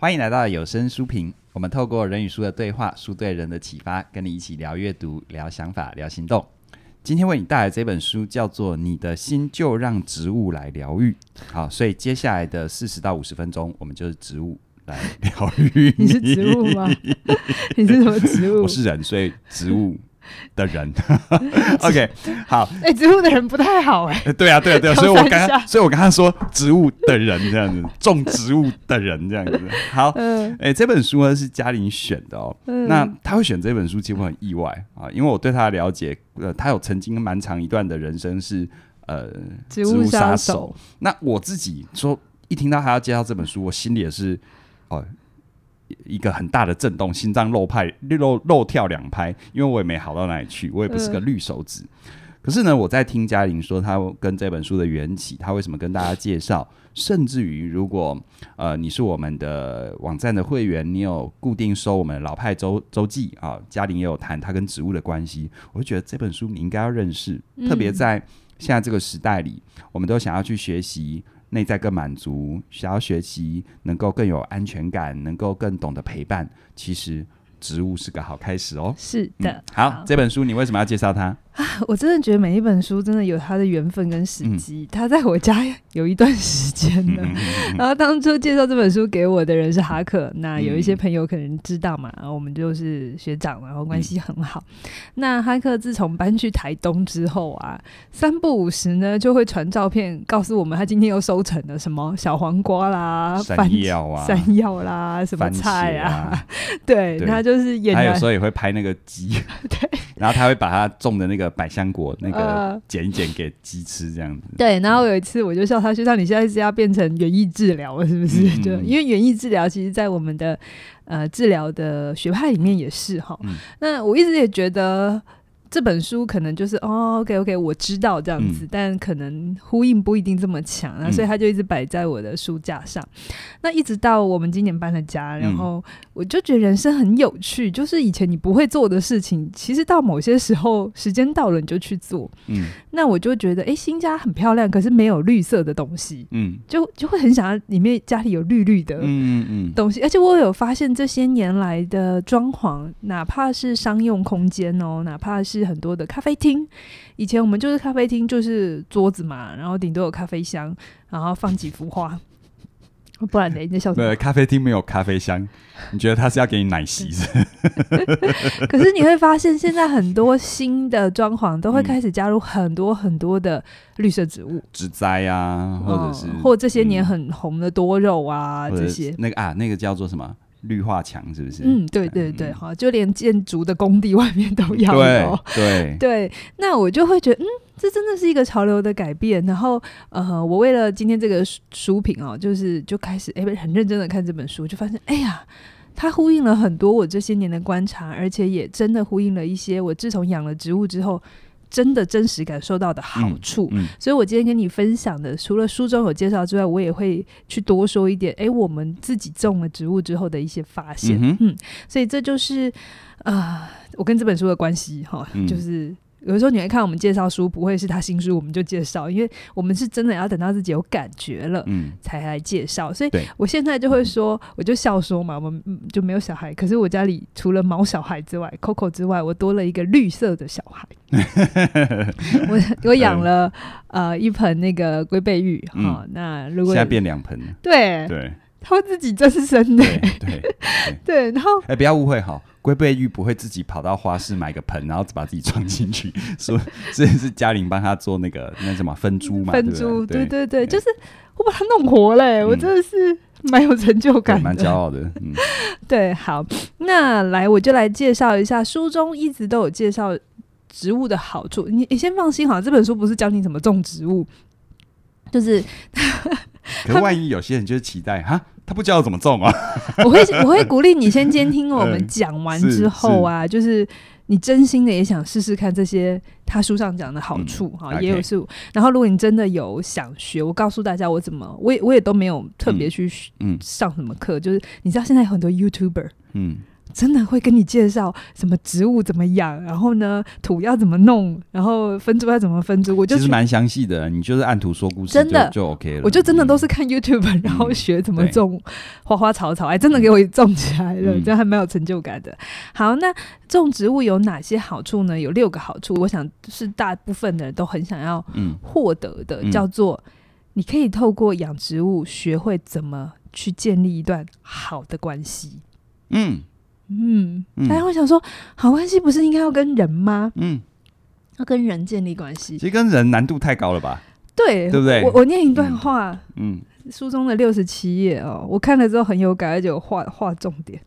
欢迎来到有声书评。我们透过人与书的对话，书对人的启发，跟你一起聊阅读、聊想法、聊行动。今天为你带来这本书叫做《你的心就让植物来疗愈》。好，所以接下来的四十到五十分钟，我们就是植物来疗愈你。你是植物吗？你是什么植物？我是人，所以植物。的人，OK，好，哎、欸，植物的人不太好哎、欸，对啊，对啊，对啊，所以我刚刚，所以我刚刚说植物的人这样子，种植物的人这样子，好，哎、嗯。欸，这本书呢是嘉玲选的哦，嗯、那他会选这本书，其实我很意外啊，因为我对他的了解，呃，他有曾经蛮长一段的人生是呃植物杀手，手，那我自己说一听到他要介绍这本书，我心里也是哦。一个很大的震动，心脏漏拍漏漏跳两拍，因为我也没好到哪里去，我也不是个绿手指。可是呢，我在听嘉玲说，他跟这本书的缘起，他为什么跟大家介绍，甚至于如果呃你是我们的网站的会员，你有固定收我们老派周周记啊，嘉玲也有谈他跟植物的关系，我就觉得这本书你应该要认识，特别在现在这个时代里，我们都想要去学习。内在更满足，想要学习，能够更有安全感，能够更懂得陪伴，其实植物是个好开始哦。是的，嗯、好，好，这本书你为什么要介绍它？啊，我真的觉得每一本书真的有它的缘分跟时机。它、嗯、在我家 有一段时间了，嗯、然后当初介绍这本书给我的人是哈克。那有一些朋友可能知道嘛，然后我们就是学长，然后关系很好。嗯、那哈克自从搬去台东之后啊，三不五时呢就会传照片告诉我们，他今天又收成了什么小黄瓜啦、山药啊、山药啦、什么菜啊。啊 对，对他就是演。他有时候也会拍那个鸡，对，然后他会把他种的那个。百香果那个剪一剪给鸡吃这样子，呃，对。然后有一次我就笑他，说：“那，你现在是要变成园艺治疗了，是不是？嗯、就因为园艺治疗，其实在我们的呃治疗的学派里面也是哈。嗯、那我一直也觉得。这本书可能就是哦，OK OK，我知道这样子，嗯、但可能呼应不一定这么强啊，嗯、所以他就一直摆在我的书架上。那一直到我们今年搬了家，然后我就觉得人生很有趣，就是以前你不会做的事情，其实到某些时候时间到了你就去做。嗯，那我就觉得，哎，新家很漂亮，可是没有绿色的东西，嗯，就就会很想要里面家里有绿绿的，嗯嗯东西。而且我有发现这些年来的装潢，哪怕是商用空间哦，哪怕是。很多的咖啡厅，以前我们就是咖啡厅，就是桌子嘛，然后顶多有咖啡香，然后放几幅画，不然呢？你在笑什么？咖啡厅没有咖啡香，你觉得他是要给你奶昔是？可是你会发现，现在很多新的装潢都会开始加入很多很多的绿色植物，植栽啊，或者是、嗯、或这些年很红的多肉啊，这些那个啊，那个叫做什么？绿化墙是不是？嗯，对对对，哈、嗯，就连建筑的工地外面都要有。对对，对，那我就会觉得，嗯，这真的是一个潮流的改变。然后，呃，我为了今天这个书评哦，就是就开始哎，很认真的看这本书，就发现，哎呀，它呼应了很多我这些年的观察，而且也真的呼应了一些我自从养了植物之后。真的真实感受到的好处，嗯嗯、所以我今天跟你分享的，除了书中有介绍之外，我也会去多说一点。哎，我们自己种了植物之后的一些发现，嗯，嗯，所以这就是啊、呃，我跟这本书的关系哈，嗯、就是。有的时候你会看我们介绍书，不会是他新书我们就介绍，因为我们是真的要等到自己有感觉了，嗯，才来介绍。所以我现在就会说，我就笑说嘛，我们就没有小孩，可是我家里除了毛小孩之外，Coco 之外，我多了一个绿色的小孩。我我养了呃一盆那个龟背玉哈，那如果现在变两盆了，对对，他会自己增生的，对。对，然后哎不要误会哈。龟背玉不会自己跑到花市买个盆，然后把自己装进去，所以这是嘉玲帮他做那个那什么分株嘛？分株，对对对，就是我把它弄活了，欸，嗯、我真的是蛮有成就感，蛮骄傲的。嗯，对，好，那来我就来介绍一下，书中一直都有介绍植物的好处。你你先放心好，这本书不是教你怎么种植物，就是。可万一有些人就是期待哈，他不教我怎么种啊？我会我会鼓励你先监听我们 讲完之后啊，就是你真心的也想试试看这些他书上讲的好处哈，嗯、也有是。然后如果你真的有想学，我告诉大家我怎么，我也我也都没有特别去嗯上什么课，嗯、就是你知道现在有很多 YouTuber 嗯。真的会跟你介绍什么植物怎么养，然后呢土要怎么弄，然后分株要怎么分株。我就其实蛮详细的，你就是按图说故事，真的就 OK 了。我就真的都是看 YouTube，、嗯、然后学怎么种花花草草，哎，真的给我种起来了，这、嗯、还蛮有成就感的。好，那种植物有哪些好处呢？有六个好处，我想是大部分的人都很想要获得的，嗯、叫做你可以透过养植物学会怎么去建立一段好的关系。嗯。嗯，大家会想说，好关系不是应该要跟人吗？嗯，要跟人建立关系，其实跟人难度太高了吧？对，对不对？我我念一段话，嗯，书中的六十七页哦，我看了之后很有感，而且我画画重点。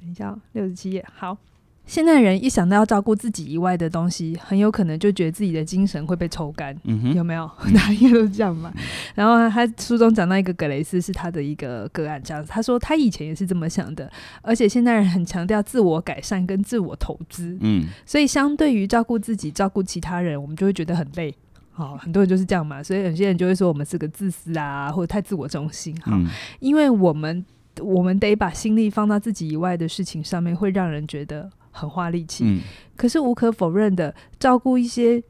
等一下，六十七页，好。现代人一想到要照顾自己以外的东西，很有可能就觉得自己的精神会被抽干，嗯、有没有？大家应该都是这样嘛。然后他书中讲到一个格雷斯是他的一个个案，这样子，他说他以前也是这么想的，而且现代人很强调自我改善跟自我投资，嗯，所以相对于照顾自己、照顾其他人，我们就会觉得很累。好，很多人就是这样嘛，所以有些人就会说我们是个自私啊，或者太自我中心。好，嗯、因为我们我们得把心力放到自己以外的事情上面，会让人觉得。很花力气，嗯、可是无可否认的，照顾一些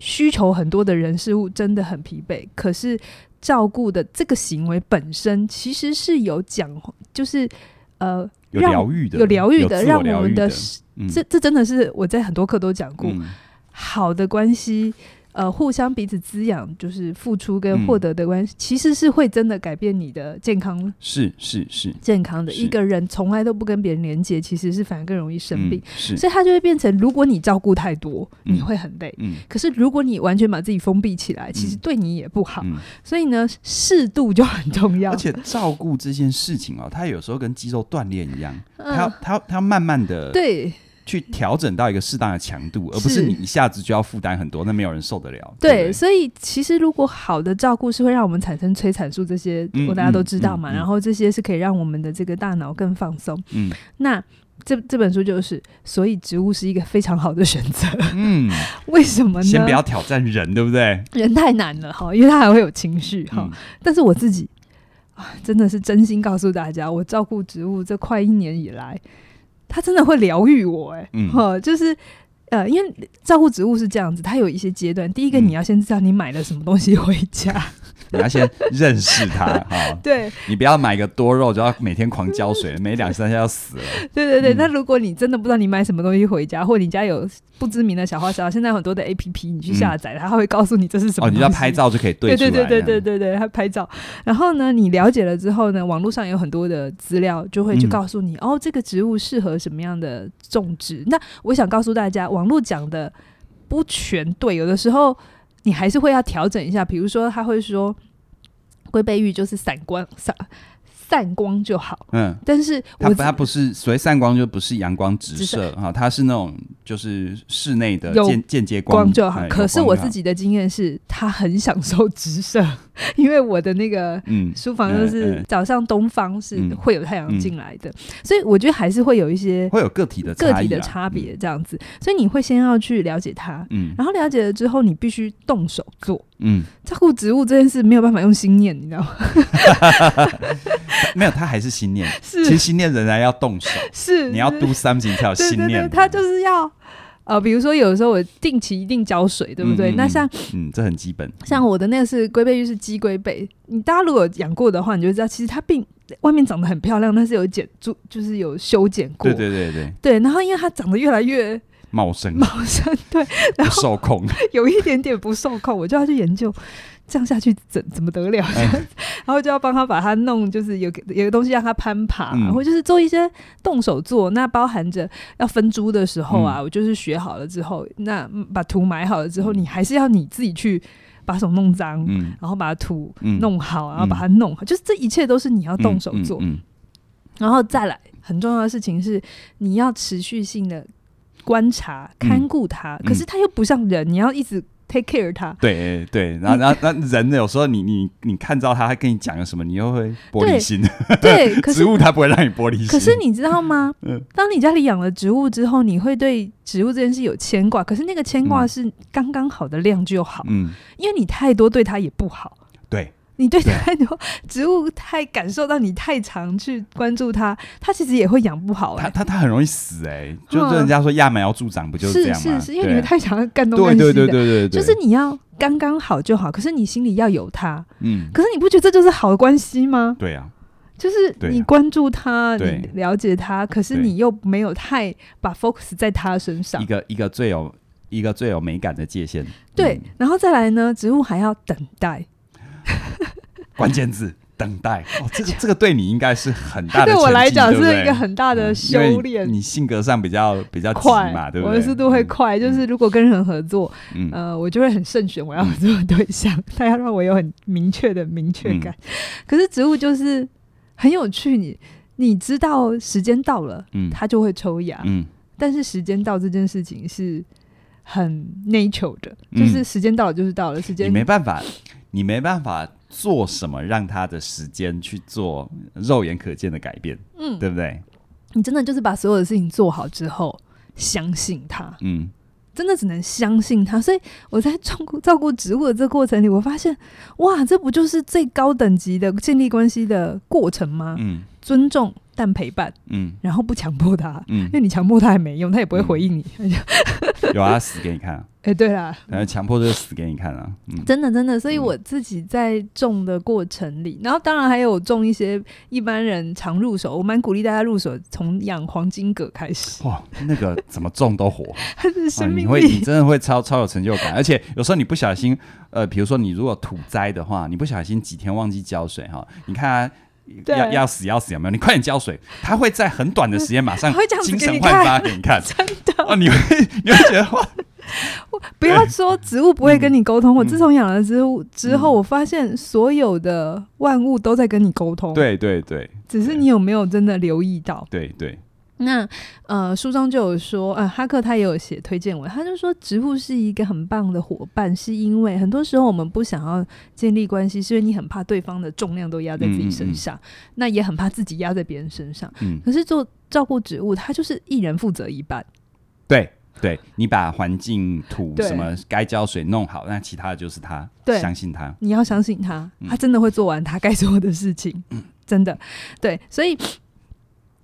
需求很多的人事物真的很疲惫。可是照顾的这个行为本身其实是有讲，就是呃，有疗愈的，有疗愈的，让我们的，嗯、这这真的是我在很多课都讲过，嗯、好的关系。呃，互相彼此滋养，就是付出跟获得的关系，嗯、其实是会真的改变你的健康。是是是，健康的一个人从来都不跟别人连接，其实是反而更容易生病。嗯、是，所以他就会变成，如果你照顾太多，你会很累。嗯。可是如果你完全把自己封闭起来，其实对你也不好。嗯、所以呢，适度就很重要。而且 照顾这件事情哦，它有时候跟肌肉锻炼一样，它要它它要慢慢的对。去调整到一个适当的强度，而不是你一下子就要负担很多，那没有人受得了。对，对对，所以其实如果好的照顾是会让我们产生催产素这些，我、嗯、大家都知道嘛。嗯嗯嗯、然后这些是可以让我们的这个大脑更放松。嗯，那这这本书就是，所以植物是一个非常好的选择。嗯，为什么呢？先不要挑战人，对不对？人太难了哈，因为他还会有情绪哈。嗯、但是我自己啊，真的是真心告诉大家，我照顾植物这快一年以来。它真的会疗愈我，哎，嗯，就是，呃，因为照顾植物是这样子，它有一些阶段。第一个，你要先知道你买了什么东西回家。嗯你要先认识它哈，对，你不要买个多肉就要每天狂浇水，每两三下要死了。对对对，那如果你真的不知道你买什么东西回家，或你家有不知名的小花小草，现在很多的 APP 你去下载，它会告诉你这是什么。哦，你要拍照就可以对出来。对对对对对对，它拍照。然后呢，你了解了之后呢，网络上有很多的资料就会去告诉你，哦，这个植物适合什么样的种植。那我想告诉大家，网网络讲的不全对，有的时候。你还是会要调整一下，比如说他会说，龟背玉就是散光散散光就好，嗯，但是我它它不是所谓散光就不是阳光直射哈，它是那种就是室内的间间接光就好。可是我自己的经验是，他很享受直射。因为我的那个书房就是早上东方是会有太阳进来的，所以我觉得还是会有一些会有个体的个体的差别这样子，所以你会先要去了解它，嗯，然后了解了之后，你必须动手做，嗯，照顾植物这件事没有办法用心念，你知道吗？没有，他还是心念，是其实心念仍然要动手，是你要 do something 才有心念，他就是要。呃，比如说有的时候我定期一定浇水，对不对？嗯嗯嗯、那像嗯，这很基本。像我的那个是龟背玉，是鸡龟背。你大家如果养过的话，你就知道，其实它并外面长得很漂亮，但是有剪，就就是有修剪过。对对对对。对，然后因为它长得越来越茂盛，茂盛，对，然后不受控，有一点点不受控，我就要去研究。这样下去怎怎么得了？嗯、然后就要帮他把它弄，就是有有个东西让他攀爬，然后、嗯、就是做一些动手做。那包含着要分株的时候啊，嗯、我就是学好了之后，那把土埋好了之后，你还是要你自己去把手弄脏，嗯、然后把土弄好，嗯、然后把它弄好，就是这一切都是你要动手做。嗯然后再来很重要的事情是，你要持续性的观察、看顾它。嗯、可是它又不像人，你要一直。Take care 他，对对，然后然后那人有时候你你你看到他，他跟你讲了什么，你又会玻璃心。对，可是植物它不会让你玻璃心。可是你知道吗？嗯，当你家里养了植物之后，你会对植物这件事有牵挂。可是那个牵挂是刚刚好的量就好。嗯，因为你太多对它也不好。对，你对太多植物太感受到，你太常去关注它，它其实也会养不好、欸。它它它很容易死哎、欸，就人家说揠苗助长，不就是这样吗？是是是，因为你们太常干东干西的。对对对对对，对，就是你要刚刚好就好，可是你心里要有它。嗯，可是你不觉得这就是好的关系吗？对啊，就是你关注它，你了解他，可是你又没有太把 focus 在他身上。一个一个最有一个最有美感的界限。对，然后再来呢，植物还要等待。关键字等待哦，这个这个对你应该是很大的，对我来讲是一个很大的修炼。你性格上比较比较快嘛，对不对？我的速度会快，就是如果跟人合作，呃，我就会很慎选我要合作的对象，他要让我有很明确的明确感。可是植物就是很有趣，你你知道时间到了，嗯，它就会抽芽，嗯，但是时间到这件事情是很 natural 的，就是时间到了就是到了，时间你没办法，你没办法。做什么让他的时间去做肉眼可见的改变？嗯，对不对？你真的就是把所有的事情做好之后，相信他。嗯，真的只能相信他。所以我在照顾照顾植物的这个过程里，我发现，哇，这不就是最高等级的建立关系的过程吗？嗯，尊重但陪伴。嗯，然后不强迫他。嗯，因为你强迫他也没用，他也不会回应你。嗯、有啊，死给你看。哎、欸，对啦，然后强迫就死给你看啊！嗯，真的真的，所以我自己在种的过程里，嗯、然后当然还有种一些一般人常入手，我蛮鼓励大家入手，从养黄金葛开始。哇，那个怎么种都活，是生命力、啊、你会你真的会超超有成就感，而且有时候你不小心，呃，比如说你如果土栽的话，你不小心几天忘记浇水哈，你看它要要死要死有没有？你快点浇水，它会在很短的时间马上精神焕发给你看，真的哦，你会你会觉得哇。不要说植物不会跟你沟通，嗯、我自从养了植物之后，嗯、我发现所有的万物都在跟你沟通。对对对，只是你有没有真的留意到？对对。那呃，书中就有说，呃，哈克他也有写推荐文，他就说植物是一个很棒的伙伴，是因为很多时候我们不想要建立关系，是因为你很怕对方的重量都压在自己身上，嗯嗯嗯，那也很怕自己压在别人身上。嗯。可是做照顾植物，他就是一人负责一半。对。对，你把环境土什么该浇水弄好，那其他的就是他。对，相信他，你要相信他，他真的会做完他该做的事情。嗯，真的，对，所以。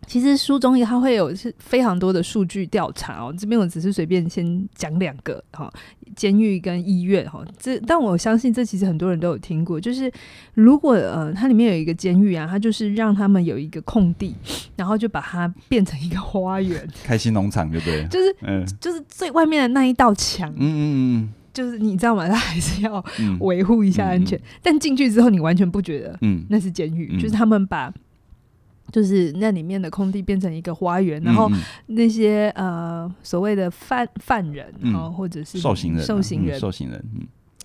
其实书中它会有是非常多的数据调查哦，这边我只是随便先讲两个哈，监狱跟医院哈，这但我相信这其实很多人都有听过，就是如果呃它里面有一个监狱啊，它就是让他们有一个空地，然后就把它变成一个花园，开心农场对不对？就是嗯，就是最外面的那一道墙，嗯嗯嗯，就是你知道吗？它还是要维护一下安全，嗯嗯嗯，但进去之后你完全不觉得，嗯，那是监狱，嗯，就是他们把。就是那里面的空地变成一个花园，然后那些呃所谓的犯犯人，然后或者是受刑人，受刑人，受刑人，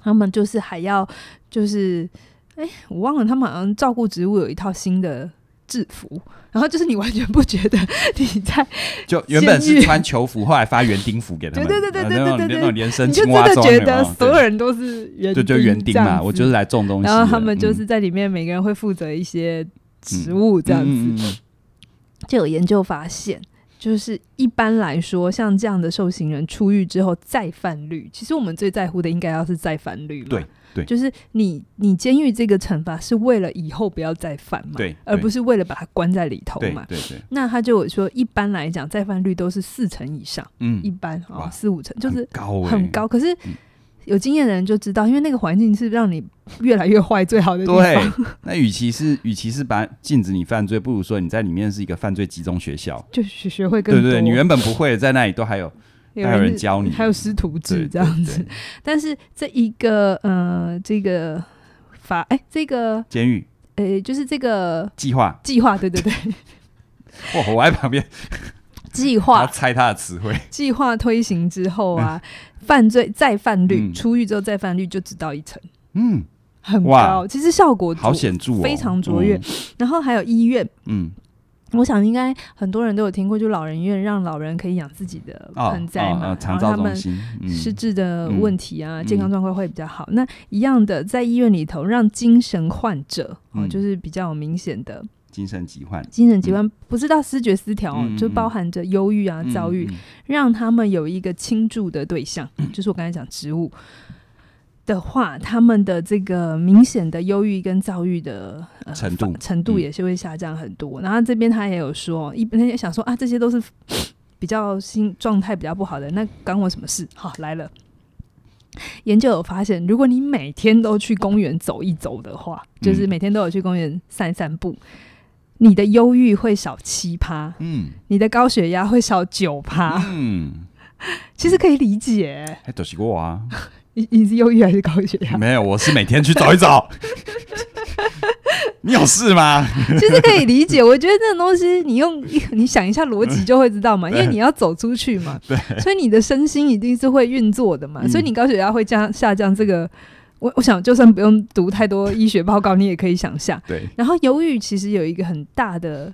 他们就是还要就是，哎，我忘了，他们好像照顾植物有一套新的制服，然后就是你完全不觉得 你在就原本是穿囚服，后来发园丁服给他们，对对对对对对对，那种连身青蛙装，觉得所有人都是就就园丁嘛，我就是来种东西，然后他们就是在里面每个人会负责一些。植物这样子，就有研究发现，就是一般来说，像这样的受刑人出狱之后再犯率，其实我们最在乎的应该要是再犯率嘛。对对，就是你你监狱这个惩罚是为了以后不要再犯嘛，对，而不是为了把他关在里头嘛。对对，对。那他就说，一般来讲，再犯率都是四成以上，嗯，一般啊、哦、四五成，就是高很高。可是。嗯有经验的人就知道，因为那个环境是让你越来越坏最好的地方。对，那与其是与其是把禁止你犯罪，不如说你在里面是一个犯罪集中学校，就学学会更多。对对，你原本不会在那里都还有，有还有人教你，还有师徒制这样子。但是这一个呃，这个法哎，这个监狱哎，就是这个计划计划，对对对。哇，我在旁边。计划猜他的词汇。计划推行之后啊，犯罪再犯率，出狱之后再犯率就只到一层，嗯，很高。其实效果好显著，非常卓越。然后还有医院，嗯，我想应该很多人都有听过，就老人院让老人可以养自己的盆栽嘛，然后他们失智的问题啊，健康状况会比较好。那一样的，在医院里头让精神患者，哦，就是比较有明显的。精神疾患，精神疾患不是到失觉失调，嗯、就包含着忧郁啊、躁郁，让他们有一个倾注的对象，嗯、就是我刚才讲植物的话，他们的这个明显的忧郁跟躁郁的、呃、程度。程度也是会下降很多。嗯、然后这边他也有说，一般人想说啊，这些都是 比较心状态比较不好的，那关我什么事？好，来了，研究有发现，如果你每天都去公园走一走的话，就是每天都有去公园散散步，嗯、你的忧郁会少七趴，嗯，你的高血压会少九趴，嗯，其实可以理解，还都是我啊。你你是忧郁还是高血压？没有，我是每天去找一找。你有事吗？其实可以理解，我觉得这种东西，你用你想一下逻辑就会知道嘛，因为你要走出去嘛，对，所以你的身心一定是会运作的嘛，所以你高血压会降下降。这个，我我想就算不用读太多医学报告，你也可以想象。对，然后忧郁其实有一个很大的。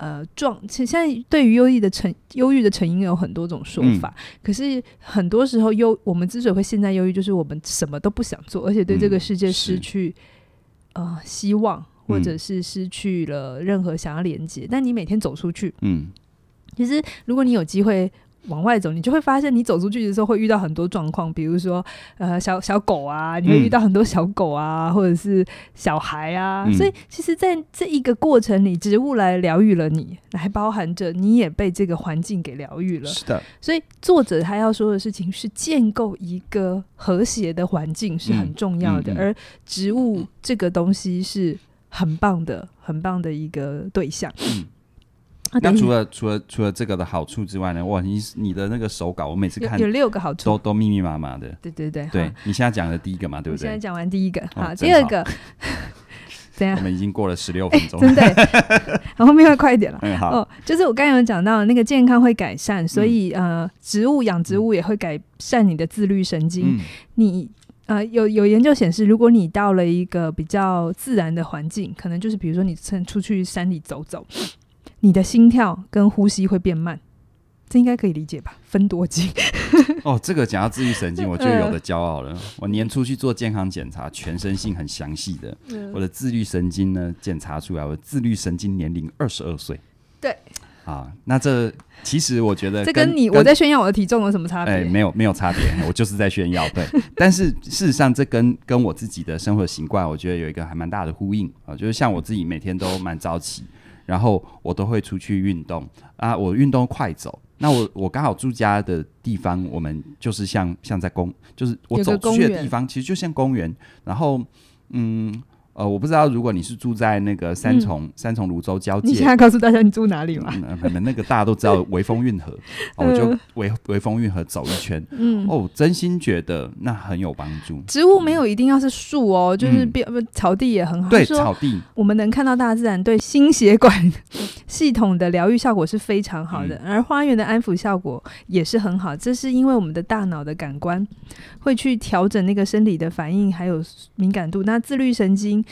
呃，状其实现在对于忧郁的成忧郁的成因有很多种说法，嗯、可是很多时候忧我们之所以会现在忧郁，就是我们什么都不想做，而且对这个世界失去、嗯、呃希望，或者是失去了任何想要连接。嗯、但你每天走出去，嗯，其实如果你有机会。往外走，你就会发现，你走出去的时候会遇到很多状况，比如说，呃，小小狗啊，你会遇到很多小狗啊，嗯、或者是小孩啊。嗯、所以，其实，在这一个过程里，植物来疗愈了你，还包含着你也被这个环境给疗愈了。是的。所以，作者他要说的事情是建构一个和谐的环境是很重要的，而植物这个东西是很棒的，很棒的一个对象。嗯那除了除了除了这个的好处之外呢？哇，你你的那个手稿，我每次看有六个好处，都都密密麻麻的。对对对，对你现在讲的第一个嘛，对不对？现在讲完第一个，好，第二个 怎样？我们已经过了十六分钟，真的，然后后面会快一点了。嗯，好，就是我刚刚有讲到那个健康会改善，所以呃，植物养植物也会改善你的自律神经。你呃，有有研究显示，如果你到了一个比较自然的环境，可能就是比如说你趁出去山里走走。你的心跳跟呼吸会变慢，这应该可以理解吧？分多精。哦，这个讲到自律神经，我就有的骄傲了。呃、我年初去做健康检查，全身性很详细的，呃、我的自律神经呢检查出来，我的自律神经年龄二十二岁。对。啊，那这其实我觉得这跟你我在炫耀我的体重有什么差别？哎，没有没有差别，我就是在炫耀。对，但是事实上这跟跟我自己的生活习惯，我觉得有一个还蛮大的呼应啊，就是像我自己每天都蛮早起。然后我都会出去运动啊，我运动快走。那我我刚好住家的地方，我们就是像像在公，就是我走出去的地方，其实就像公园。然后嗯。呃，我不知道如果你是住在那个三重、嗯、三重泸州交界，你现在告诉大家你住哪里吗？嗯、那个大家都知道 微风运河，我就微微风运河走一圈。嗯，哦，真心觉得那很有帮助。植物没有一定要是树哦，就是变草地也很好。对，草地我们能看到大自然对心血管 系统的疗愈效果是非常好的，嗯、而花园的安抚效果也是很好。这是因为我们的大脑的感官会去调整那个生理的反应，还有敏感度。那自律神经。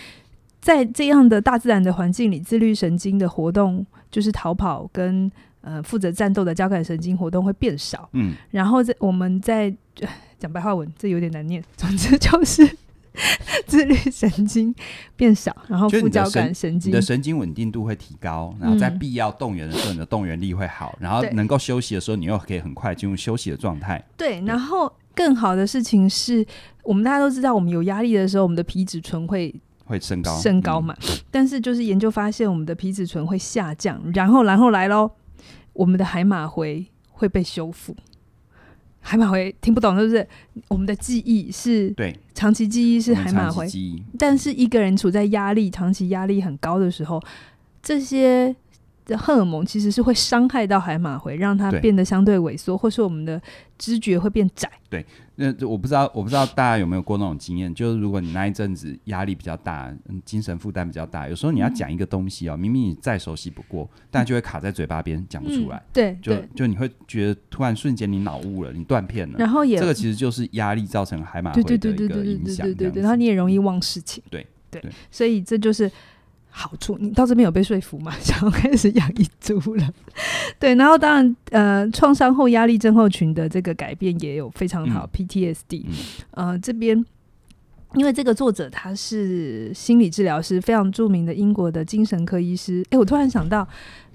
在这样的大自然的环境里，自律神经的活动就是逃跑跟呃负责战斗的交感神经活动会变少。嗯，然后在我们在讲白话文，这有点难念。总之就是 自律神经变少，然后副交感神经你的神经稳定度会提高，然后在必要动员的时候，你的动员力会好，然后能够休息的时候，你又可以很快进入休息的状态。对，然后更好的事情是我们大家都知道，我们有压力的时候，我们的皮质醇会。会升高，升高嘛？嗯、但是就是研究发现，我们的皮质醇会下降，然后然后来喽，我们的海马回会被修复。海马回听不懂是不是？我们的记忆是对长期记忆是海马回，但是一个人处在压力、长期压力很高的时候，这些的这荷尔蒙其实是会伤害到海马回让它变得相对萎缩或是我们的知觉会变窄。对那我不知道我不知道大家有没有过那种经验就是如果你那一阵子压力比较大嗯精神负担比较大有时候你要讲一个东西哦明明你再熟悉不过但就会卡在嘴巴边讲不出来对就就你会觉得突然瞬间你脑悟了你断片了然后也这个其实就是压力造成海马回的一个影响对然后你也容易忘事情对对。所以这就是好处，你到这边有被说服吗？想要开始养一株了，对，然后当然，呃，创伤后压力症候群的这个改变也有非常好，PTSD，呃，这边因为这个作者他是心理治疗师，非常著名的英国的精神科医师。哎，我突然想到，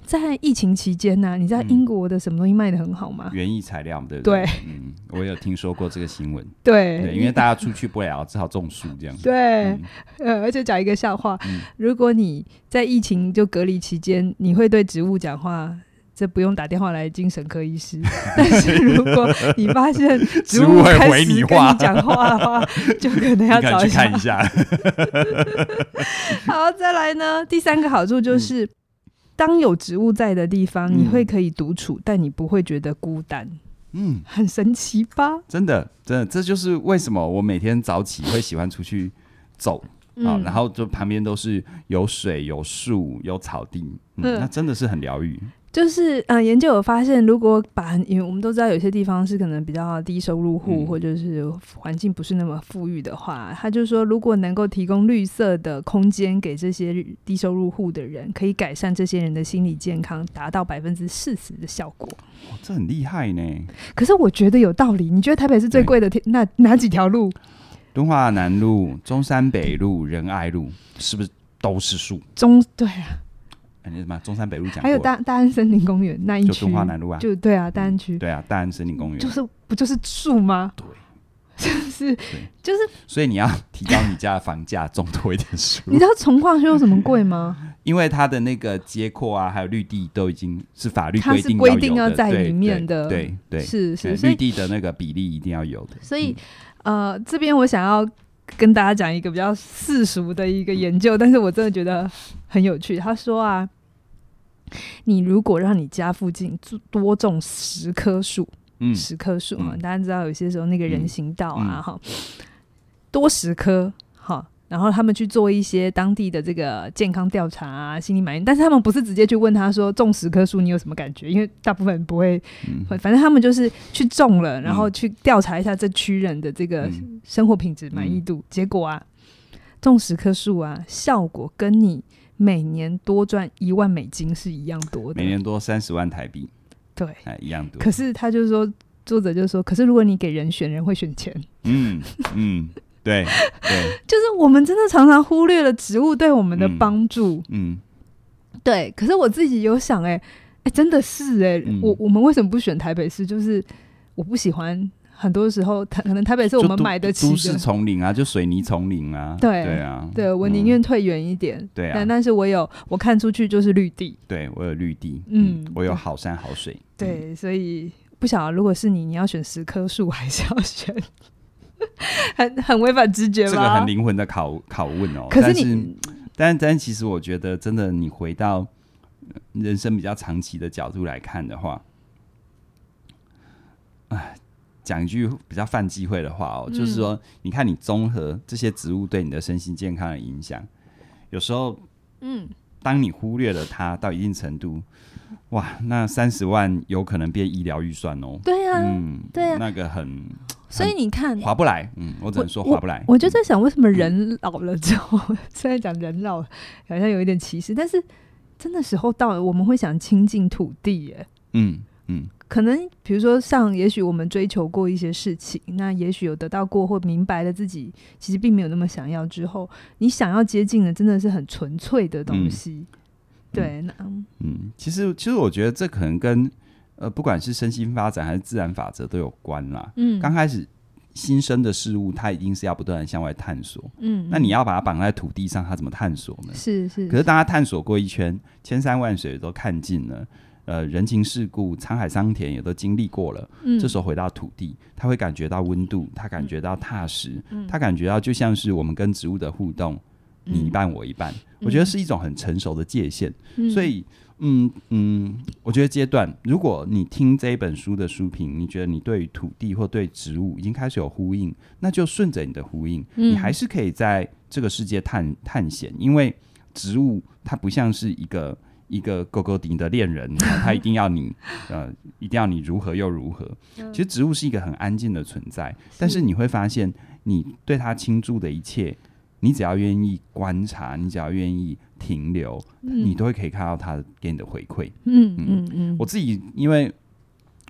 在疫情期间呢、啊，你知道英国的什么东西卖的很好吗？园艺材料，对不对？对，嗯，我有听说过这个新闻。对，对，因为大家出去不了，只好种树这样。对，嗯、呃，而且讲一个笑话、嗯，如果你在疫情就隔离期间，你会对植物讲话，这不用打电话来精神科医师。但是如果你发现植物开始跟你讲话的话，就可能要找一下。看一下好，再来呢，第三个好处就是。嗯当有植物在的地方，你会可以独处、嗯，但你不会觉得孤单。嗯，很神奇吧？真的，真的，这就是为什么我每天早起会喜欢出去走、嗯、啊，然后就旁边都是有水、有树、有草地，嗯，嗯那真的是很疗愈。就是呃，研究有发现，如果把因为我们都知道有些地方是可能比较低收入户、嗯，或者是环境不是那么富裕的话，他就说，如果能够提供绿色的空间给这些低收入户的人，可以改善这些人的心理健康，达到百分之四十的效果。哇，这很厉害呢！可是我觉得有道理。你觉得台北是最贵的天？那哪几条路？敦化南路、中山北路、仁爱路，是不是都是树？中对啊。那什么中山北路讲，还有大大安森林公园那一区，就中华南路啊，就对啊，大安区、嗯，对啊，大安森林公园，就是不就是树吗？对，就是就是，所以你要提高你家的房价，种多一点树。你知道重划区有什么贵吗？因为它的那个街廓啊，还有绿地都已经是法律规定规定要在里面的，对对，对，是是，绿地的那个比例一定要有的。所以、嗯、呃，这边我想要跟大家讲一个比较世俗的一个研究，但是我真的觉得很有趣。他说啊。你如果让你家附近多种十棵树，嗯，十棵树哈，大家知道有些时候那个人行道啊，哈、嗯，多十棵，哈，然后他们去做一些当地的这个健康调查啊，心理满意，但是他们不是直接去问他说种十棵树你有什么感觉，因为大部分人不会，嗯、反正他们就是去种了，然后去调查一下这区人的这个生活品质满意度、嗯，结果啊，种十棵树啊，效果跟你。每年多赚一万美金是一样多的，每年多三十万台币，对，哎，一样多。可是他就是说，作者就是说，可是如果你给人选，人会选钱。嗯嗯，对对，就是我们真的常常忽略了植物对我们的帮助。嗯，对。可是我自己有想、欸，哎哎，真的是哎、欸嗯，我我们为什么不选台北市？就是我不喜欢。很多时候，台可能台北市我们买得起的都市丛林啊，就水泥丛林啊。对对啊，对我宁愿退远一点。嗯、对啊，但是我有我看出去就是绿地。对我有绿地，嗯，嗯我有好山好水。对，嗯、所以不晓得如果是你，你要选十棵树，还是要选 很很违反直觉吗？这个很灵魂的拷拷问哦。可是你，但是但但其实我觉得，真的你回到人生比较长期的角度来看的话，哎。讲一句比较犯忌讳的话哦，就是说，你看你综合这些植物对你的身心健康的影响，有时候，嗯，当你忽略了它到一定程度，哇，那三十万有可能变医疗预算哦。对呀，嗯，对呀，那个很，所以你看划不来，嗯，我只能说划不来。我就在想，为什么人老了之后，虽然讲人老好像有一点歧视，但是真的时候到了，我们会想亲近土地，耶，嗯嗯。可能比如说像，也许我们追求过一些事情，那也许有得到过或明白了自己其实并没有那么想要之后，你想要接近的真的是很纯粹的东西。嗯、对，那嗯，其实其实我觉得这可能跟呃不管是身心发展还是自然法则都有关啦。嗯，刚开始新生的事物，它一定是要不断的向外探索。嗯，那你要把它绑在土地上，它怎么探索呢？是是。可是当它探索过一圈，千山万水都看尽了。呃，人情世故、沧海桑田也都经历过了，嗯，这时候回到土地，他会感觉到温度，他感觉到踏实，嗯，他感觉到就像是我们跟植物的互动，嗯，你一半我一半，嗯，我觉得是一种很成熟的界限。嗯，所以，嗯嗯，我觉得阶段，如果你听这一本书的书评，你觉得你对于土地或对植物已经开始有呼应，那就顺着你的呼应，嗯，你还是可以在这个世界探探险，因为植物它不像是一个。一个勾勾顶的恋人，他一定要你，呃，一定要你如何又如何。其实植物是一个很安静的存在，但是你会发现，你对它倾注的一切，你只要愿意观察，你只要愿意停留，你都会可以看到他给你的回馈。嗯嗯嗯。我自己，因为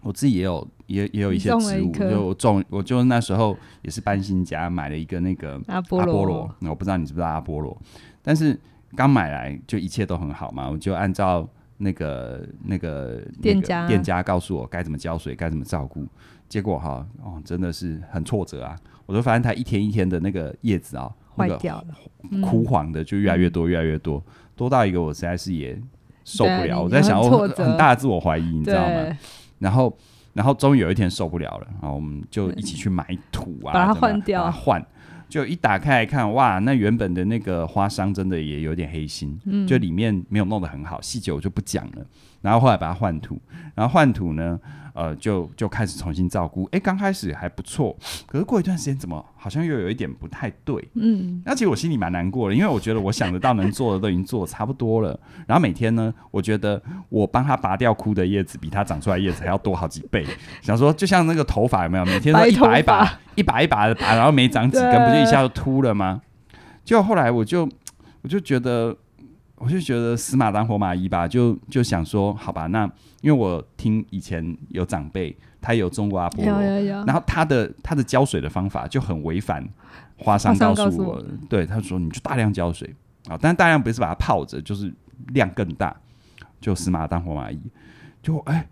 我自己也有也也有一些植物，就我种，我就那时候也是搬新家，买了一个那个阿波罗，我不知道你知不知道阿波罗，但是。刚买来就一切都很好嘛，我就按照那个那个店家店家告诉我该怎么浇水，该怎么照顾。结果哈，哦，真的是很挫折啊！我就发现它一天一天的那个叶子啊，坏掉了，枯黄的就越来越多，越来越多，嗯、多到一个我实在是也受不了。我在想，我很大的自我怀疑，你知道吗？然后，然后终于有一天受不了了，然后我们就一起去买土啊，把它换掉，换。就一打开来看，哇，那原本的那个花商真的也有点黑心，嗯，就里面没有弄得很好，细节我就不讲了。然后后来把它换土，然后换土呢，呃，就就开始重新照顾。哎，刚开始还不错，可是过一段时间怎么好像又有一点不太对？嗯，那其实我心里蛮难过的，因为我觉得我想得到能做的都已经做得差不多了。然后每天呢，我觉得我帮他拔掉枯的叶子，比他长出来叶子还要多好几倍。想说就像那个头发有没有？每天都一把一把、一把一把的拔，然后没长几根，不就一下就秃了吗？就后来我就我就觉得。我就觉得死马当活马医吧，就就想说，好吧，那因为我听以前有长辈，他有种过阿波罗，然后他的他的浇水的方法就很违反花商告诉我，我，对，他说你就大量浇水。啊，但大量不是把它泡着，就是量更大，就死马当活马医，就哎、欸，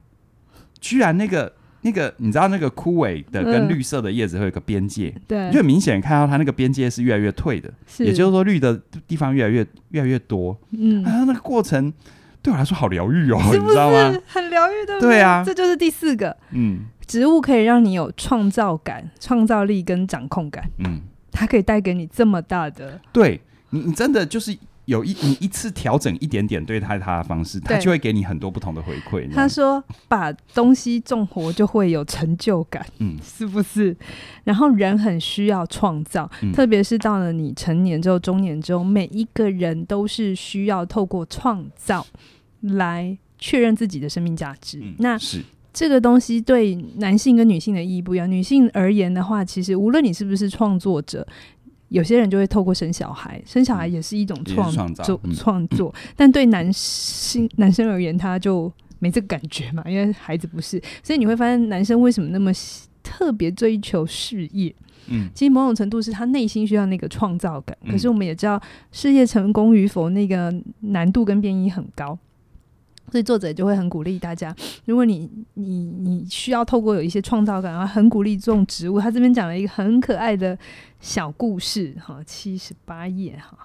居然那个。那个你知道那个枯萎的跟绿色的叶子会有一个边界，嗯、对，就很明显看到它那个边界是越来越退的，是。也就是说绿的地方越来越越来越多，嗯，啊，那个过程对我来说好疗愈哦，是不是？你知道吗？很疗愈的，对啊，这就是第四个，嗯，植物可以让你有创造感、创造力跟掌控感，嗯，它可以带给你这么大的，对你，你真的就是。有一你一次调整一点点对待他的方式，他就会给你很多不同的回馈。他说把东西种活就会有成就感，嗯，是不是？然后人很需要创造，嗯、特别是到了你成年之后、中年之后，每一个人都是需要透过创造来确认自己的生命价值。嗯、那是这个东西对男性跟女性的意义不一样。女性而言的话，其实无论你是不是创作者。有些人就会透过生小孩，生小孩也是一种创作，创作。但对男性男生而言，他就没这个感觉嘛，因为孩子不是。所以你会发现，男生为什么那么特别追求事业？嗯，其实某种程度是他内心需要那个创造感。可是我们也知道，事业成功与否，那个难度跟变异很高。所以作者就会很鼓励大家，如果你你你需要透过有一些创造感，然后很鼓励种植物。他这边讲了一个很可爱的小故事，哈，七十八页哈，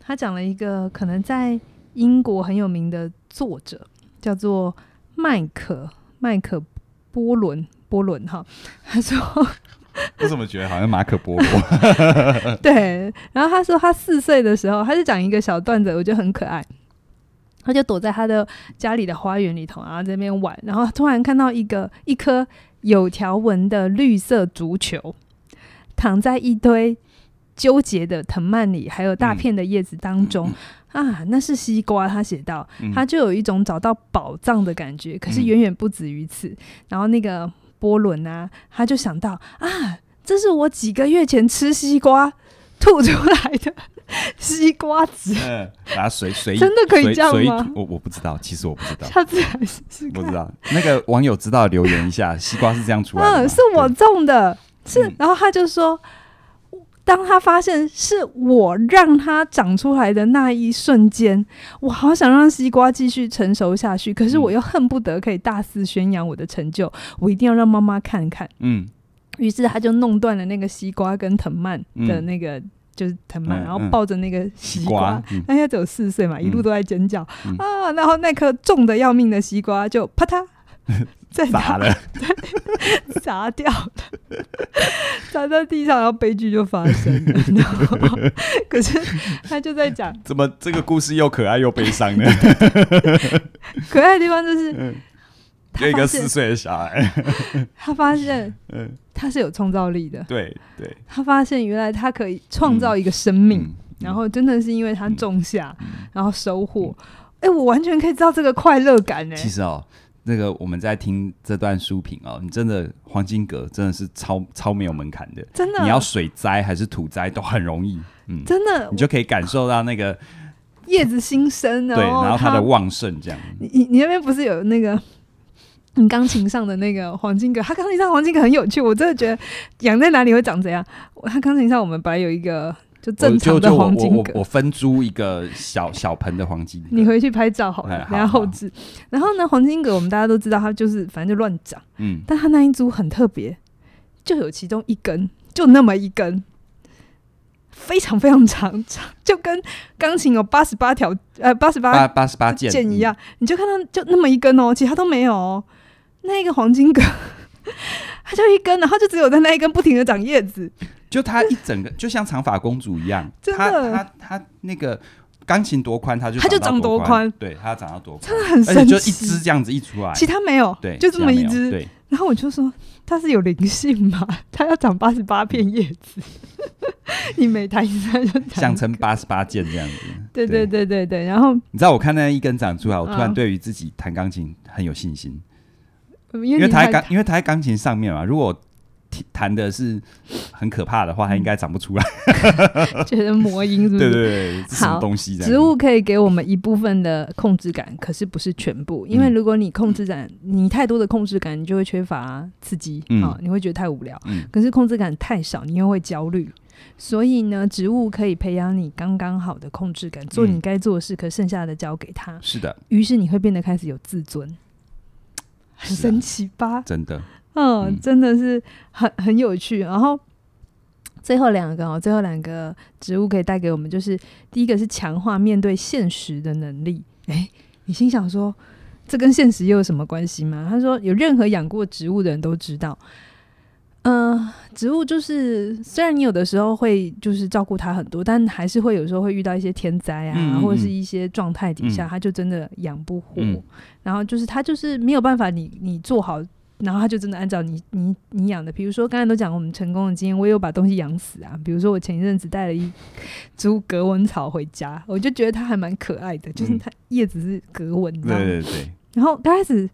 他讲了一个可能在英国很有名的作者，叫做麦克麦克波伦波伦哈。他说，我怎么觉得好像马可波罗？对，然后他说他四岁的时候，他就讲一个小段子，我觉得很可爱。他就躲在他的家里的花园里头，然后在那边玩，然后突然看到一个一颗有条纹的绿色足球躺在一堆纠结的藤蔓里，还有大片的叶子当中、嗯、啊，那是西瓜。他写道，他就有一种找到宝藏的感觉。可是远远不止于此。然后那个波伦啊，他就想到啊，这是我几个月前吃西瓜吐出来的。西瓜籽，嗯，把它随随意真的可以这样吗？我我不知道，其实我不知道。下次还是试试。不知道那个网友知道留言一下，西瓜是这样出来的。嗯，是我种的，是。然后他就说，当他发现是我让它长出来的那一瞬间，我好想让西瓜继续成熟下去，可是我又恨不得可以大肆宣扬我的成就，我一定要让妈妈看看。嗯，于是他就弄断了那个西瓜跟藤蔓的那个。就是藤蔓，然后抱着那个西瓜，那他只有四岁嘛，一路都在尖叫啊！然后那颗重的要命的西瓜就啪嗒 砸了，砸掉了，砸在地上，然后悲剧就发生了。然后，可是他就在讲，怎么这个故事又可爱又悲伤呢？可爱的地方就是。有一个四岁的小孩，他发现，嗯，他是有创造力的。对对，他发现原来他可以创造一个生命，然后真的是因为他种下，然后收获。哎，我完全可以知道这个快乐感。哎，其实哦，那个我们在听这段书评哦，你真的黄金阁真的是超超没有门槛的，真的，你要水栽还是土栽都很容易，嗯，真的，你就可以感受到那个叶子新生，对，然后它的旺盛这样。你你那边不是有那个？你钢琴上的那个黄金葛，他钢琴上黄金葛很有趣，我真的觉得养在哪里会长怎样。他钢琴上我们本来有一个就正常的黄金葛。我分租一个小小盆的黄金葛，你回去拍照好了，等下后置。然后呢，黄金葛我们大家都知道，它就是反正就乱长。嗯，但它那一株很特别，就有其中一根，就那么一根，非常非常长长，就跟钢琴有八十八条呃八十八八十八键键一样。你就看到就那么一根哦，其他都没有哦。那个黄金葛，它就一根，然后就只有在那一根不停的长叶子。就它一整个就像长发公主一样，它它它那个钢琴多宽，它就它就长多宽，对，它要长到多宽，真的很神奇。就一只这样子一出来，其他没有，对，就这么一只。对。然后我就说它是有灵性嘛，它要长八十八片叶子，你每弹一下就想成八十八件这样子。对对对。对对。然后你知道我看那一根长出来，我突然对于自己弹钢琴很有信心，因为它在钢，因为它在钢琴上面嘛，如果。弹的是很可怕的话，它应该长不出来。觉得魔音是不是？对对对，什么东西？植物可以给我们一部分的控制感，可是不是全部。因为如果你控制感，你太多的控制感，你就会缺乏刺激啊，你会觉得太无聊。可是控制感太少，你又会焦虑。所以呢，植物可以培养你刚刚好的控制感，做你该做的事，可剩下的交给他。是的。于是你会变得开始有自尊，很神奇吧？真的。嗯，真的是很很有趣。然后最后两个哦，最后两个植物可以带给我们，就是第一个是强化面对现实的能力。诶，你心想说，这跟现实又有什么关系吗？他说，有任何养过植物的人都知道，嗯、呃，植物就是虽然你有的时候会就是照顾它很多，但还是会有时候会遇到一些天灾啊，或者是一些状态底下，它就真的养不活。嗯、然后就是它就是没有办法你，你你做好。然后它就真的按照你你你养的，比如说刚才都讲我们成功的经验，我也有把东西养死啊。比如说我前一阵子带了一株格纹草回家，我就觉得它还蛮可爱的，就是它叶子是格纹，的、嗯。对对对。然后刚开始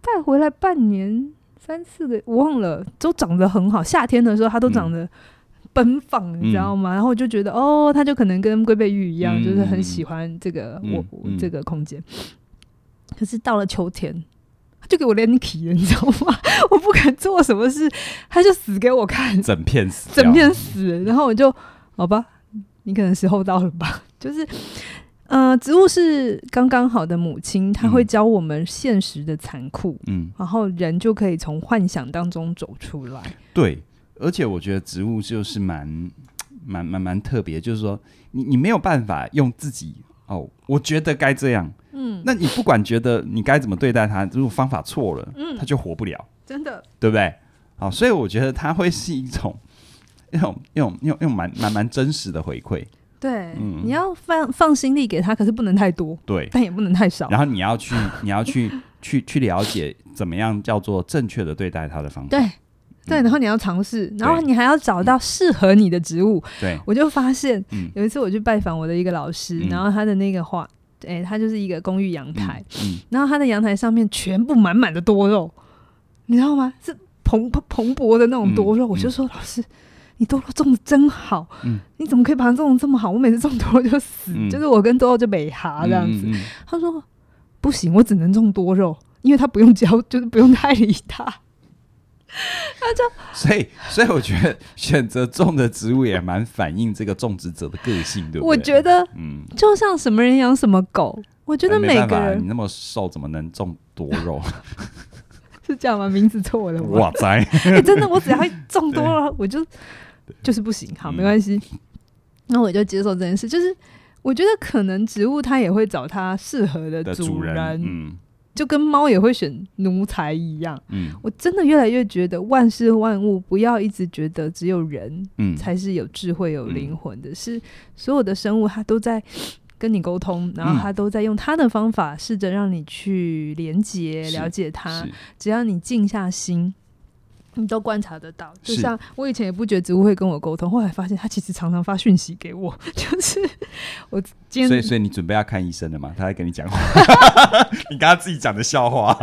带回来半年三四个，我忘了，都长得很好。夏天的时候它都长得奔放，嗯、你知道吗？然后我就觉得哦，它就可能跟龟背玉一样，嗯、就是很喜欢这个我、嗯、这个空间。可是到了秋天。就给我连体了，你知道吗？我不敢做什么事，他就死给我看，整片死，整片死。然后我就好吧，你可能时候到了吧。就是，呃，植物是刚刚好的母亲，它会教我们现实的残酷，嗯，然后人就可以从幻想当中走出来。对，而且我觉得植物就是蛮蛮蛮蛮特别，就是说你你没有办法用自己哦，我觉得该这样。嗯，那你不管觉得你该怎么对待它，如果方法错了，嗯，它就活不了，真的，对不对？好，所以我觉得它会是一种 一种一种一种一种蛮蛮蛮真实的回馈。对，嗯，你要放放心力给他，可是不能太多，对，但也不能太少。然后你要去 你要去去去了解怎么样叫做正确的对待他的方法。对对，然后你要尝试，然后你还要找到适合你的植物。对，我就发现，有一次我去拜访我的一个老师，然后他的那个画。哎、欸，它就是一个公寓阳台，然后他的阳台上面全部满满的多肉，你知道吗？是蓬蓬勃的那种多肉。嗯、我就说、嗯、老师，你多肉种的真好，嗯、你怎么可以把它种的这么好？我每次种多肉就死，嗯、就是我跟多肉就没哈这样子。嗯嗯嗯、他说不行，我只能种多肉，因为他不用浇，就是不用太理他。他就所以，所以我觉得选择种的植物也蛮反映这个种植者的个性，对不对？我觉得，嗯，就像什么人养什么狗。我觉得每个人，你那么瘦，怎么能种多肉？是这样吗？名字错了。哇塞！欸，真的，我只要种多了，我就就是不行。好，没关系。那我就接受这件事。就是我觉得可能植物它也会找它适合的主人。嗯。就跟猫也会选奴才一样，嗯，我真的越来越觉得万事万物不要一直觉得只有人，嗯，才是有智慧、有灵魂的，嗯、是所有的生物它都在跟你沟通，然后它都在用它的方法试着让你去连接、了解它，只要你静下心。你都观察得到，就像我以前也不觉得植物会跟我沟通，后来发现它其实常常发讯息给我，就是我今天。所以，所以你准备要看医生了吗？他在跟你讲话，你刚刚自己讲的笑话。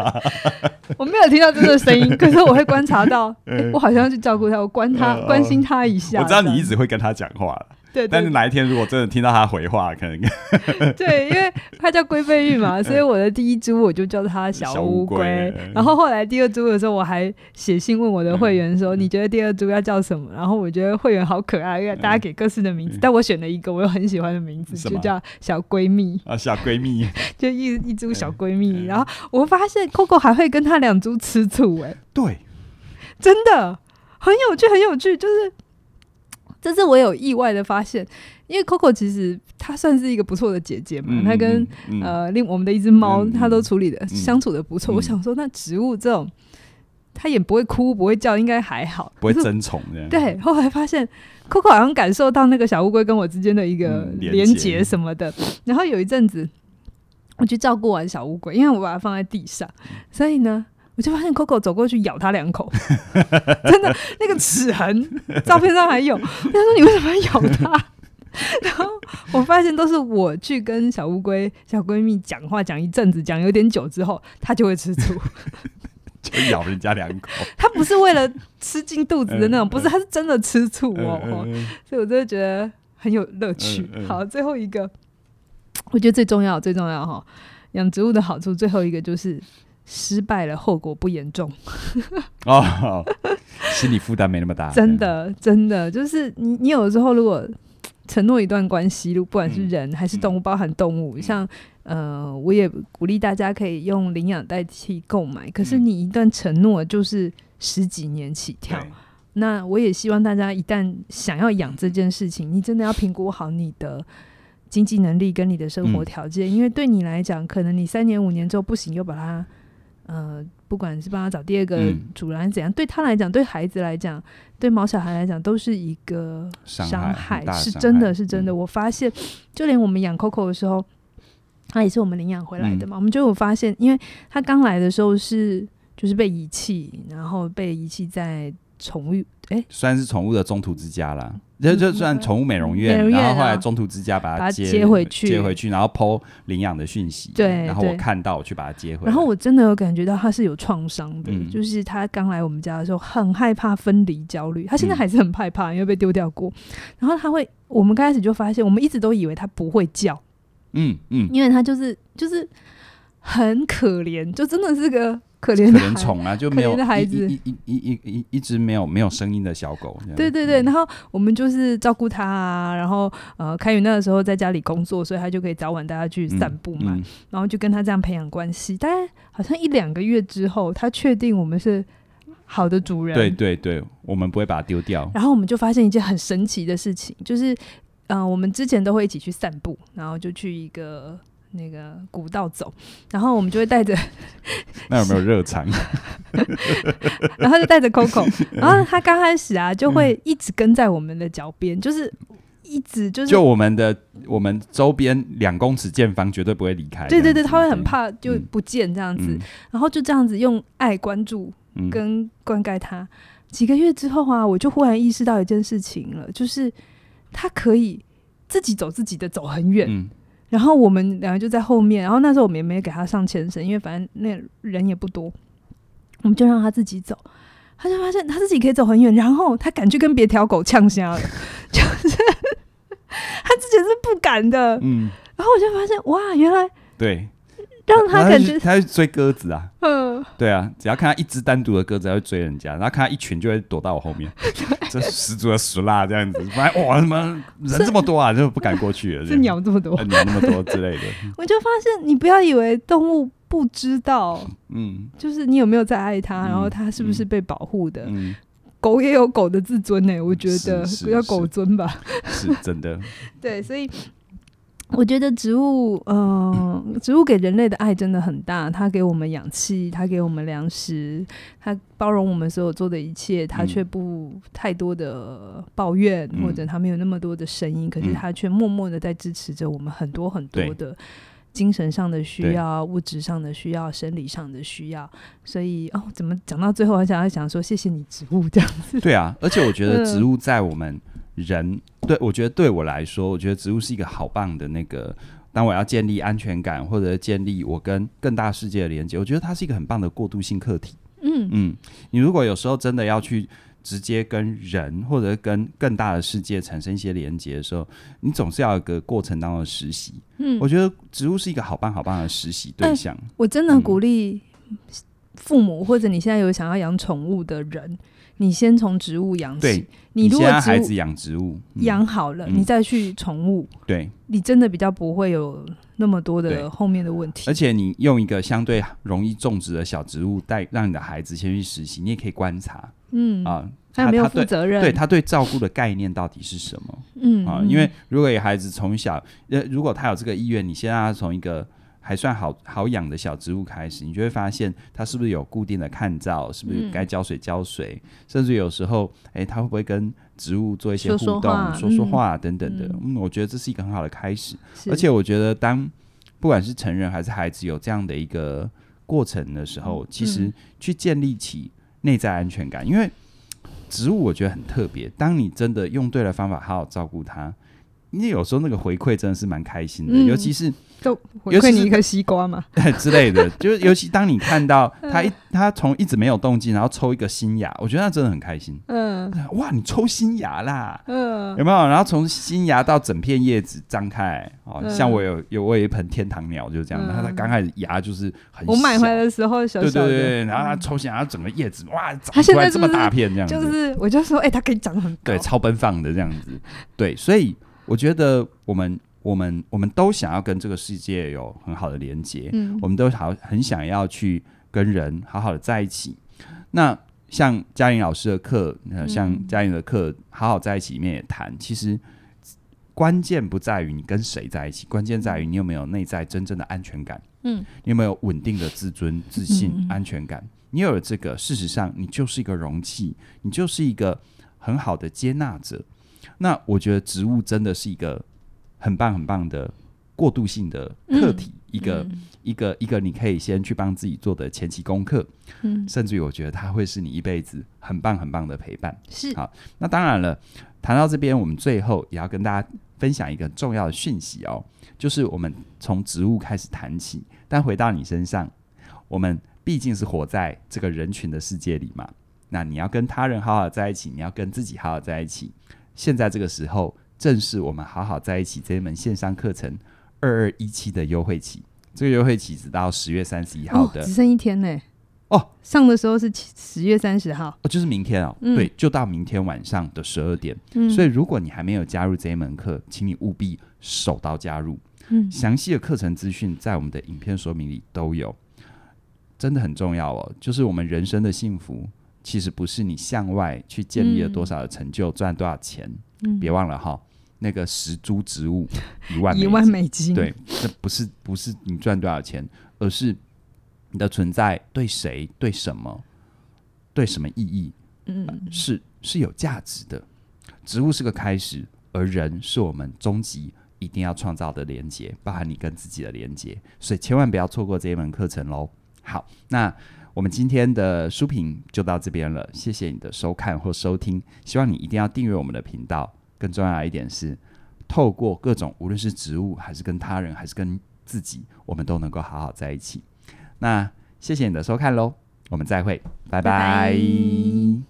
我没有听到真的声音，可是我会观察到，欸、我好像要去照顾他，我关他，关心他一下。我知道你一直会跟他讲话对，但是哪一天如果真的听到他回话，可能 对，因为他叫龟背玉嘛，所以我的第一株我就叫他小乌龟。然后后来第二株的时候，我还写信问我的会员说：“你觉得第二株要叫什么？”然后我觉得会员好可爱，因为大家给各式的名字，但我选了一个我又很喜欢的名字，就叫小闺蜜。啊，小闺蜜，就一一株小闺蜜。然后我发现 Coco 还会跟他两株吃醋，哎，对，真的很有趣，很有趣，就是。这是我有意外的发现，因为 Coco 其实她算是一个不错的姐姐嘛，她、嗯、跟、嗯、呃另我们的一只猫，她、嗯、都处理的、嗯、相处的不错。嗯、我想说，那植物这种，它也不会哭，不会叫，应该还好，不会争宠的。对，后来发现 Coco 好像感受到那个小乌龟跟我之间的一个连接什么的。嗯、然后有一阵子，我去照顾完小乌龟，因为我把它放在地上，所以呢。我就发现 Coco 走过去咬它两口，真的那个齿痕，照片上还有。他说：“你为什么要咬它？” 然后我发现都是我去跟小乌龟、小闺蜜讲话，讲一阵子，讲有点久之后，它就会吃醋，就咬人家两口。它不是为了吃进肚子的那种，不是，它是真的吃醋哦。所以我真的觉得很有乐趣。好，最后一个，我觉得最重要、最重要哈，养植物的好处，最后一个就是。失败了，后果不严重哦，心理负担没那么大。真的，真的就是你，你有的时候如果承诺一段关系，不管是人还是动物，嗯、包含动物，嗯、像呃，我也鼓励大家可以用领养代替购买。可是你一段承诺，就是十几年起跳。嗯、那我也希望大家一旦想要养这件事情，你真的要评估好你的经济能力跟你的生活条件，嗯、因为对你来讲，可能你三年五年之后不行，又把它。呃，不管是帮他找第二个主人怎样，嗯、对他来讲，对孩子来讲，对毛小孩来讲，都是一个伤害，是真的是真的。嗯、我发现，就连我们养 Coco 的时候，他也是我们领养回来的嘛。嗯、我们就有发现，因为他刚来的时候是就是被遗弃，然后被遗弃在宠物，哎、欸，算是宠物的中途之家啦。就就算宠物美容院，嗯、然后后来中途之家把它接，接回去，接回去，然后 po 领养的讯息，对，然后我看到我去把它接回来，然后我真的有感觉到它是有创伤的，嗯、就是它刚来我们家的时候很害怕分离焦虑，它现在还是很害怕，因为被丢掉过，然后它会，我们刚开始就发现，我们一直都以为它不会叫，嗯嗯，嗯。因为它就是就是很可怜，就真的是个。可怜的宠啊，就没有孩子，一一一一一一只没有没有声音的小狗。对对对，然后我们就是照顾它啊，然后呃，凯宇那个时候在家里工作，所以他就可以早晚带它去散步嘛，嗯嗯、然后就跟他这样培养关系。大概好像一两个月之后，他确定我们是好的主人。对对对，我们不会把它丢掉。然后我们就发现一件很神奇的事情，就是嗯、呃，我们之前都会一起去散步，然后就去一个。那个古道走，然后我们就会带着，那有没有热场？然后就带着 Coco，然后他刚开始啊就会一直跟在我们的脚边，嗯、就是一直就是就我们的我们周边两公尺见方绝对不会离开。对对对，他会很怕就不见这样子，嗯、然后就这样子用爱关注跟灌溉他。嗯、几个月之后啊，我就忽然意识到一件事情了，就是他可以自己走自己的，走很远。嗯然后我们两个就在后面，然后那时候我们也没给他上牵绳，因为反正那人也不多，我们就让他自己走。他就发现他自己可以走很远，然后他敢去跟别条狗呛瞎了，就是 他之前是不敢的。嗯，然后我就发现哇，原来对。让他感觉他会追鸽子啊，嗯，对啊，只要看他一只单独的鸽子，他会追人家，然后看他一群就会躲到我后面，这十足的俗辣这样子，反正哇，什么人这么多啊，就不敢过去了，是鸟这么多，鸟那么多之类的。我就发现，你不要以为动物不知道，嗯，就是你有没有在爱它，然后它是不是被保护的，狗也有狗的自尊呢，我觉得不要狗尊吧，是真的，对，所以。我觉得植物，嗯、呃，植物给人类的爱真的很大。它给我们氧气，它给我们粮食，它包容我们所有做的一切。它却不太多的抱怨，嗯、或者它没有那么多的声音。嗯、可是它却默默的在支持着我们很多很多的精神上的需要、物质上的需要、生理上的需要。所以哦，怎么讲到最后，我想要想说，谢谢你，植物这样子。对啊，而且我觉得植物在我们。人对，我觉得对我来说，我觉得植物是一个好棒的那个。当我要建立安全感，或者建立我跟更大世界的连接，我觉得它是一个很棒的过渡性课题。嗯嗯，你如果有时候真的要去直接跟人或者跟更大的世界产生一些连接的时候，你总是要有一个过程当中的实习。嗯，我觉得植物是一个好棒好棒的实习对象。欸、我真的鼓励父母、嗯、或者你现在有想要养宠物的人，你先从植物养起。你如果孩子养植物养好了，嗯、你再去宠物，对，你真的比较不会有那么多的后面的问题。而且你用一个相对容易种植的小植物带让你的孩子先去实习，你也可以观察。嗯啊，他有没有负责任？对，他对照顾的概念到底是什么？嗯啊，因为如果有孩子从小呃，如果他有这个意愿，你先让他从一个还算好好养的小植物开始，你就会发现它是不是有固定的看照，是不是该浇水浇水，嗯、甚至有时候哎，它会不会跟植物做一些互动，说说话，等等的。嗯，嗯，我觉得这是一个很好的开始。而且我觉得，当不管是成人还是孩子有这样的一个过程的时候，其实去建立起。内在安全感，因为植物我觉得很特别。当你真的用对了方法，好好照顾它，因为有时候那个回馈真的是蛮开心的，嗯、尤其是。就回馈你一颗西瓜嘛。之类的，就是尤其当你看到他一他从一直没有动静，然后抽一个新芽，我觉得那真的很开心。嗯，哇，你抽新芽啦，嗯，有没有？然后从新芽到整片叶子张开，哦，像我有有我有一盆天堂鸟就是这样，然后它刚开始芽就是很小，我买回来的时候小小的，对对对，然后它抽新后整个叶子哇长出来这么大片这样子，就是我就说，哎，它可以长得很高，对，超奔放的这样子，对，所以我觉得我们。我们我们都想要跟这个世界有很好的连接，嗯，我们都好很想要去跟人好好的在一起。那像嘉颖老师的课，呃，像嘉颖的课，好好在一起里面也谈，其实关键不在于你跟谁在一起，关键在于你有没有内在真正的安全感，嗯，你有没有稳定的自尊、自信、安全感？你有了这个，事实上你就是一个容器，你就是一个很好的接纳者。那我觉得植物真的是一个。很棒很棒的过渡性的课题，嗯、一个、嗯、一个一个你可以先去帮自己做的前期功课，嗯，甚至于我觉得它会是你一辈子很棒很棒的陪伴。是好，那当然了，谈到这边，我们最后也要跟大家分享一个重要的讯息哦，就是我们从植物开始谈起，但回到你身上，我们毕竟是活在这个人群的世界里嘛，那你要跟他人好好在一起，你要跟自己好好在一起，现在这个时候。正是我们好好在一起这一门线上课程二二一七的优惠期，这个优惠期直到十月三十一号的，哦，只剩一天呢。哦，上的时候是十月三十号，哦，就是明天哦，嗯、对，就到明天晚上的十二点。嗯、所以如果你还没有加入这一门课，请你务必手刀加入。嗯，详细的课程资讯在我们的影片说明里都有，真的很重要哦。就是我们人生的幸福，其实不是你向外去建立了多少的成就，赚、嗯、多少钱，嗯，别忘了哈。那个十株植物一万 一万美金，对，这不是不是你赚多少钱，而是你的存在对谁、对什么、对什么意义，嗯、呃，是是有价值的。植物是个开始，而人是我们终极一定要创造的连接，包含你跟自己的连接，所以千万不要错过这一门课程喽。好，那我们今天的书评就到这边了，谢谢你的收看或收听，希望你一定要订阅我们的频道。更重要一点是，透过各种无论是植物，还是跟他人，还是跟自己，我们都能够好好在一起。那谢谢你的收看喽，我们再会，拜拜。拜拜。